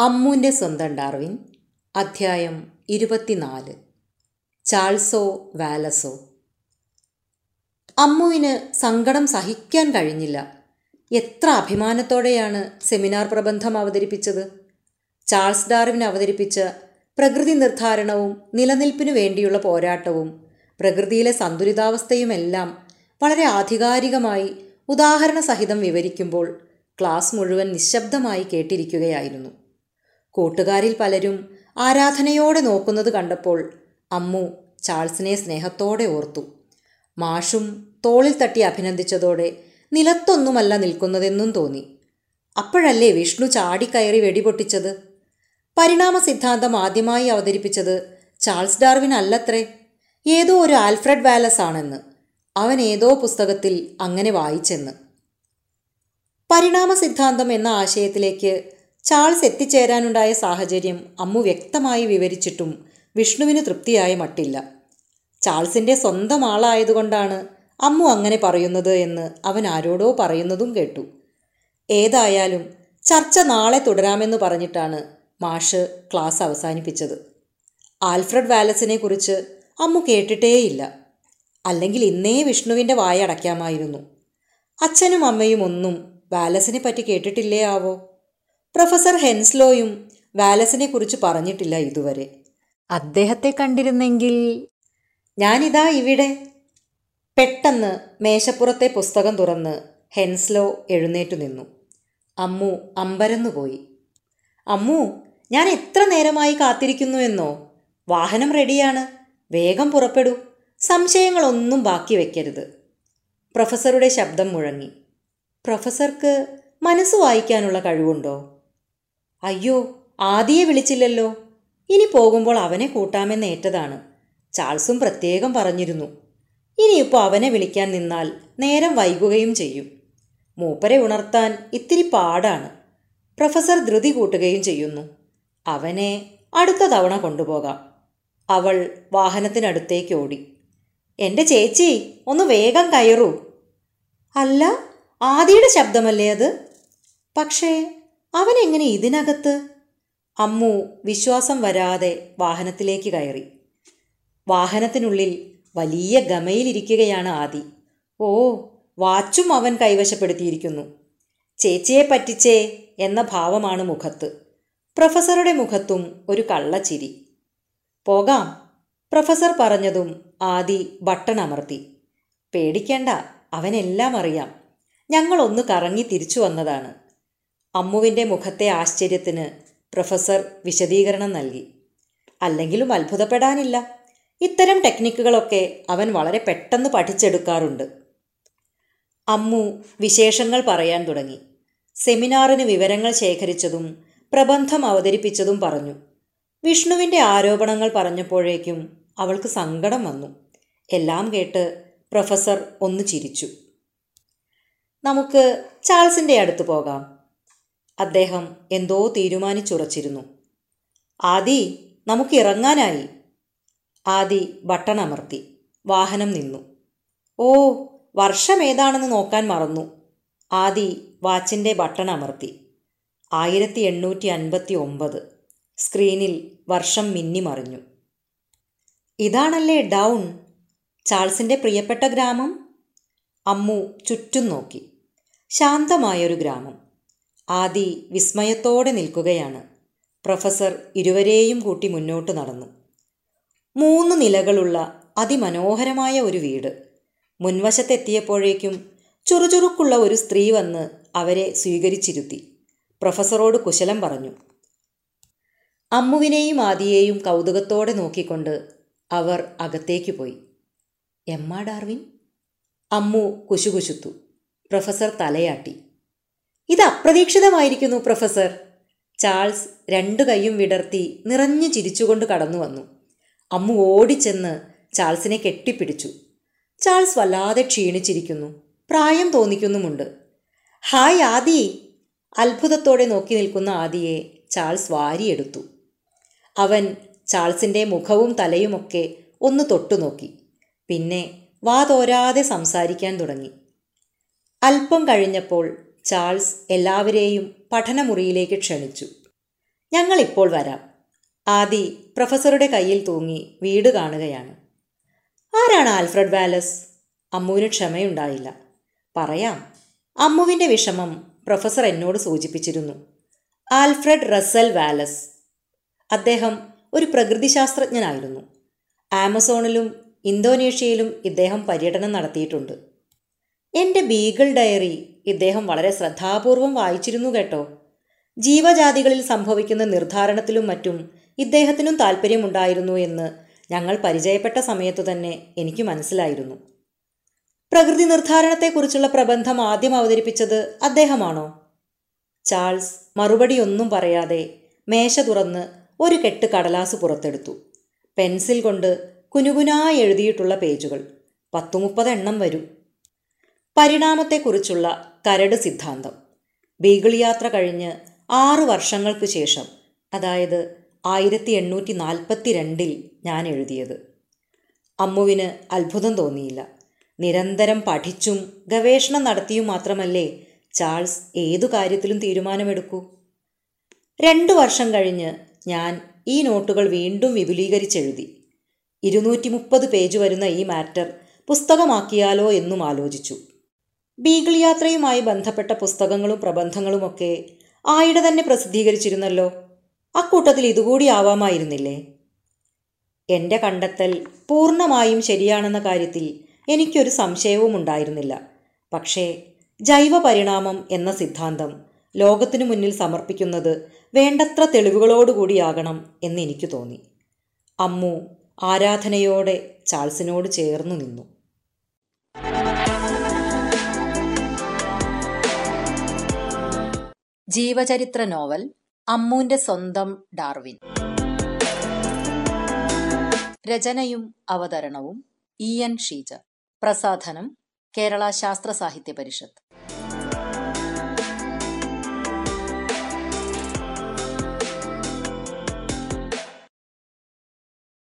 അമ്മുവിന്റെ സ്വന്തം ഡാർവിൻ അധ്യായം ഇരുപത്തിനാല്. ചാൾസോ വാലസോ. അമ്മുവിന് സങ്കടം സഹിക്കാൻ കഴിഞ്ഞില്ല. എത്ര അഭിമാനത്തോടെയാണ് സെമിനാർ പ്രബന്ധം അവതരിപ്പിച്ചത്. ചാൾസ് ഡാർവിൻ അവതരിപ്പിച്ച പ്രകൃതി നിർദ്ധാരണവും നിലനിൽപ്പിനു വേണ്ടിയുള്ള പോരാട്ടവും പ്രകൃതിയിലെ സന്തുലിതാവസ്ഥയുമെല്ലാം വളരെ ആധികാരികമായി ഉദാഹരണ സഹിതം വിവരിക്കുമ്പോൾ ക്ലാസ് മുഴുവൻ നിശബ്ദമായി കേട്ടിരിക്കുകയായിരുന്നു. കൂട്ടുകാരിൽ പലരും ആരാധനയോടെ നോക്കുന്നത് കണ്ടപ്പോൾ അമ്മു ചാൾസിനെ സ്നേഹത്തോടെ ഓർത്തു. മാഷും തോളിൽ തട്ടി അഭിനന്ദിച്ചതോടെ നിലത്തൊന്നുമല്ല നിൽക്കുന്നതെന്നും തോന്നി. അപ്പോഴല്ലേ വിഷ്ണു ചാടിക്കയറി വെടിപൊട്ടിച്ചത് പരിണാമ സിദ്ധാന്തം ആദ്യമായി അവതരിപ്പിച്ചത് ചാൾസ് ഡാർവിൻ അല്ലത്രേ. ഏതോ ഒരു ആൽഫ്രഡ് വാലസ് ആണെന്ന്. അവൻ ഏതോ പുസ്തകത്തിൽ അങ്ങനെ വായിച്ചെന്ന്. പരിണാമ സിദ്ധാന്തം എന്ന ആശയത്തിലേക്ക് ചാൾസ് എത്തിച്ചേരാനുണ്ടായ സാഹചര്യം അമ്മു വ്യക്തമായി വിവരിച്ചിട്ടും വിഷ്ണുവിന് തൃപ്തിയായ മട്ടില്ല. ചാൾസിന്റെ സ്വന്തം ആളായതുകൊണ്ടാണ് അമ്മു അങ്ങനെ പറയുന്നത് എന്ന് അവൻ ആരോടോ പറയുന്നതും കേട്ടു. ഏതായാലും ചർച്ച നാളെ തുടരാമെന്ന് പറഞ്ഞിട്ടാണ് മാഷ് ക്ലാസ് അവസാനിപ്പിച്ചത്. ആൽഫ്രഡ് വാലസിനെ കുറിച്ച് അമ്മു കേട്ടിട്ടേയില്ല. അല്ലെങ്കിൽ ഇന്നേ വിഷ്ണുവിന്റെ വായ അടയ്ക്കാമായിരുന്നു അച്ഛനും അമ്മയും ഒന്നും വാലസിനെ പറ്റി കേട്ടിട്ടില്ലേ ആവോ? പ്രൊഫസർ ഹെൻസ്ലോയും വാലസിനെ കുറിച്ച് പറഞ്ഞിട്ടില്ല ഇതുവരെ. അദ്ദേഹത്തെ കണ്ടിരുന്നെങ്കിൽ ഞാനിതാ ഇവിടെ. പെട്ടെന്ന് മേശപ്പുറത്തെ പുസ്തകം തുറന്ന് ഹെൻസ്ലോ എഴുന്നേറ്റു നിന്നു. അമ്മു അമ്പരന്നുപോയി അമ്മു ഞാൻ എത്ര നേരമായി കാത്തിരിക്കുന്നു എന്നോ? വാഹനം റെഡിയാണ്. വേഗം പുറപ്പെടൂ. സംശയങ്ങളൊന്നും ബാക്കി വെക്കരുത്. പ്രൊഫസറുടെ ശബ്ദം മുഴങ്ങി. പ്രൊഫസർക്ക് മനസ്സ് വായിക്കാനുള്ള കഴിവുണ്ടോ? അയ്യോ ആദിയെ വിളിച്ചില്ലല്ലോ. ഇനി പോകുമ്പോൾ അവനെ കൂട്ടാമെന്ന് ഏറ്റതാണ്. ചാൾസും പ്രത്യേകം പറഞ്ഞിരുന്നു. ഇനിയിപ്പോൾ അവനെ വിളിക്കാൻ നിന്നാൽ നേരം വൈകുകയും ചെയ്യും. മൂപ്പരെ ഉണർത്താൻ ഇത്തിരി പാടാണ്. പ്രൊഫസർ ധൃതി കൂട്ടുകയും ചെയ്യുന്നു. അവനെ അടുത്ത തവണ കൊണ്ടുപോകാം. അവൾ വാഹനത്തിനടുത്തേക്ക് ഓടി. എന്റെ ചേച്ചി ഒന്ന് വേഗം കയറൂ. അല്ല ആദിയുടെ ശബ്ദമല്ലേ അത്? പക്ഷേ അവൻ എങ്ങനെ ഇതിനകത്ത്? അമ്മു വിശ്വാസം വരാതെ വാഹനത്തിലേക്ക് കയറി. വാഹനത്തിനുള്ളിൽ വലിയ ഗമയിലിരിക്കുകയാണ് ആദി. ഓ വാച്ചും അവൻ കൈവശപ്പെടുത്തിയിരിക്കുന്നു. ചേച്ചിയെ പറ്റിച്ചേ എന്ന ഭാവമാണ് മുഖത്ത്. പ്രൊഫസറുടെ മുഖത്തും ഒരു കള്ളച്ചിരി. പോകാം പ്രൊഫസർ പറഞ്ഞതും ആദി ബട്ടൺ അമർത്തി. പേടിക്കേണ്ട അവനെല്ലാം അറിയാം. ഞങ്ങളൊന്ന് കറങ്ങി തിരിച്ചു വന്നതാണ്. അമ്മുവിന്റെ മുഖത്തെ ആശ്ചര്യത്തിന് പ്രൊഫസർ വിശദീകരണം നൽകി. അല്ലെങ്കിലും അത്ഭുതപ്പെടാനില്ല. ഇത്തരം ടെക്നിക്കുകളൊക്കെ അവൻ വളരെ പെട്ടെന്ന് പഠിച്ചെടുക്കാറുണ്ട്. അമ്മു വിശേഷങ്ങൾ പറയാൻ തുടങ്ങി. സെമിനാറിന് വിവരങ്ങൾ ശേഖരിച്ചതും പ്രബന്ധം അവതരിപ്പിച്ചതും പറഞ്ഞു. വിഷ്ണുവിന്റെ ആരോപണങ്ങൾ പറഞ്ഞപ്പോഴേക്കും അവൾക്ക് സങ്കടം വന്നു. എല്ലാം കേട്ട് പ്രൊഫസർ ഒന്ന് ചിരിച്ചു. നമുക്ക് ചാൾസിന്റെ അടുത്ത് പോകാം. അദ്ദേഹം എന്തോ തീരുമാനിച്ചുറച്ചിരുന്നു. ആദി നമുക്ക് ഇറങ്ങാനായി. ആദി ബട്ടൺ അമർത്തി വാഹനം നിന്നു. ഓ വർഷം ഏതാണെന്ന് നോക്കാൻ മറന്നു. ആദി വാച്ചിന്റെ ബട്ടൺ അമർത്തി ആയിരത്തി എണ്ണൂറ്റി അൻപത്തി ഒമ്പത് സ്ക്രീനിൽ വർഷം മിന്നിമറിഞ്ഞു. ഇതാണല്ലേ ഡൗൺ? ചാൾസിന്റെ പ്രിയപ്പെട്ട ഗ്രാമം? അമ്മു ചുറ്റും നോക്കി. ശാന്തമായൊരു ഗ്രാമം. ആദി വിസ്മയത്തോടെ നിൽക്കുകയാണ്. പ്രൊഫസർ ഇരുവരെയും കൂട്ടി മുന്നോട്ട് നടന്നു. മൂന്ന് നിലകളുള്ള അതിമനോഹരമായ ഒരു വീട്. മുൻവശത്തെത്തിയപ്പോഴേക്കും ചുറുചുറുക്കുള്ള ഒരു സ്ത്രീ വന്ന് അവരെ സ്വീകരിച്ചിരുത്തി. പ്രൊഫസറോട് കുശലം പറഞ്ഞു. അമ്മുവിനെയും ആദിയെയും കൗതുകത്തോടെ നോക്കിക്കൊണ്ട് അവർ അകത്തേക്ക് പോയി. Emma Darwin? അമ്മു കുശുകുശുത്തു. പ്രൊഫസർ തലയാട്ടി. ഇത് അപ്രതീക്ഷിതമായിരിക്കുന്നു പ്രൊഫസർ. ചാൾസ് രണ്ടു കൈയും വിടർത്തി നിറഞ്ഞു ചിരിച്ചുകൊണ്ട് കടന്നു വന്നു. അമ്മു ഓടിച്ചെന്ന് ചാൾസിനെ കെട്ടിപ്പിടിച്ചു. ചാൾസ് വല്ലാതെ ക്ഷീണിച്ചിരിക്കുന്നു. പ്രായം തോന്നിക്കുന്നുമുണ്ട്. ഹായ് ആദി. അത്ഭുതത്തോടെ നോക്കി നിൽക്കുന്ന ആദിയെ ചാൾസ് വാരിയെടുത്തു. അവൻ ചാൾസിന്റെ മുഖവും തലയുമൊക്കെ ഒന്ന് തൊട്ടുനോക്കി. പിന്നെ വാതോരാതെ സംസാരിക്കാൻ തുടങ്ങി. അല്പം കഴിഞ്ഞപ്പോൾ ചാൾസ് എല്ലാവരെയും പഠനമുറിയിലേക്ക് ക്ഷണിച്ചു. ഞങ്ങളിപ്പോൾ വരാം. ആദി പ്രൊഫസറുടെ കയ്യിൽ തൂങ്ങി വീട് കാണുകയാണ്. ആരാണ് ആൽഫ്രഡ് വാലസ്? അമ്മുവിന് ക്ഷമയുണ്ടായില്ല. പറയാം. അമ്മുവിന്റെ വിഷമം പ്രൊഫസർ എന്നോട് സൂചിപ്പിച്ചിരുന്നു. Alfred Russel Wallace. അദ്ദേഹം ഒരു പ്രകൃതിശാസ്ത്രജ്ഞനായിരുന്നു. ആമസോണിലും ഇന്തോനേഷ്യയിലും ഇദ്ദേഹം പര്യടനം നടത്തിയിട്ടുണ്ട്. എന്റെ ബീഗിൾ ഡയറി ഇദ്ദേഹം വളരെ ശ്രദ്ധാപൂർവം വായിച്ചിരുന്നു കേട്ടോ. ജീവജാതികളിൽ സംഭവിക്കുന്ന നിർദ്ധാരണത്തിലും മറ്റും ഇദ്ദേഹത്തിനും താല്പര്യമുണ്ടായിരുന്നു എന്ന് ഞങ്ങൾ പരിചയപ്പെട്ട സമയത്തു തന്നെ എനിക്ക് മനസ്സിലായിരുന്നു. പ്രകൃതി നിർദ്ധാരണത്തെക്കുറിച്ചുള്ള പ്രബന്ധം ആദ്യം അവതരിപ്പിച്ചത് അദ്ദേഹമാണോ? ചാൾസ് മറുപടിയൊന്നും പറയാതെ മേശ തുറന്ന് ഒരു കെട്ട് കടലാസ് പുറത്തെടുത്തു. പെൻസിൽ കൊണ്ട് കുനുകുനായി എഴുതിയിട്ടുള്ള പേജുകൾ. പത്തുമുപ്പത് എണ്ണം വരും. പരിണാമത്തെക്കുറിച്ചുള്ള കരട് സിദ്ധാന്തം. ബീഗിൾ യാത്ര കഴിഞ്ഞ് ആറ് വർഷങ്ങൾക്ക് ശേഷം അതായത് ആയിരത്തി എണ്ണൂറ്റി നാൽപ്പത്തി രണ്ടിൽ ഞാൻ എഴുതിയത്. അമ്മുവിന് അത്ഭുതം തോന്നിയില്ല. നിരന്തരം പഠിച്ചും ഗവേഷണം നടത്തിയും മാത്രമല്ലേ ചാൾസ് ഏതു കാര്യത്തിലും തീരുമാനമെടുക്കൂ? രണ്ടു വർഷം കഴിഞ്ഞ് ഞാൻ ഈ നോട്ടുകൾ വീണ്ടും വിപുലീകരിച്ചെഴുതി. ഇരുന്നൂറ്റി മുപ്പത് പേജ് വരുന്ന ഈ മാറ്റർ പുസ്തകമാക്കിയാലോ എന്നും ആലോചിച്ചു. ബീഗിൾ യാത്രയുമായി ബന്ധപ്പെട്ട പുസ്തകങ്ങളും പ്രബന്ധങ്ങളുമൊക്കെ ആയിട തന്നെ പ്രസിദ്ധീകരിച്ചിരുന്നല്ലോ. അക്കൂട്ടത്തിൽ ഇതുകൂടി ആവാമായിരുന്നില്ലേ? എന്റെ കണ്ടെത്തൽ പൂർണമായും ശരിയാണെന്ന കാര്യത്തിൽ എനിക്കൊരു സംശയവും ഉണ്ടായിരുന്നില്ല പക്ഷേ ജൈവ പരിണാമം എന്ന സിദ്ധാന്തം ലോകത്തിനു മുന്നിൽ സമർപ്പിക്കുന്നത് വേണ്ടത്ര തെളിവുകളോടുകൂടിയാകണം എന്ന് എനിക്ക് തോന്നി. അമ്മു ആരാധനയോടെ ചാൾസിനോട് ചേർന്നു നിന്നു. ജീവചരിത്ര നോവൽ അമ്മൂന്റെ സ്വന്തം ഡാർവിൻ. രചനയും അവതരണവും ഇ എൻ ഷീജ പ്രസാധനം കേരള ശാസ്ത്ര സാഹിത്യ പരിഷത്ത്.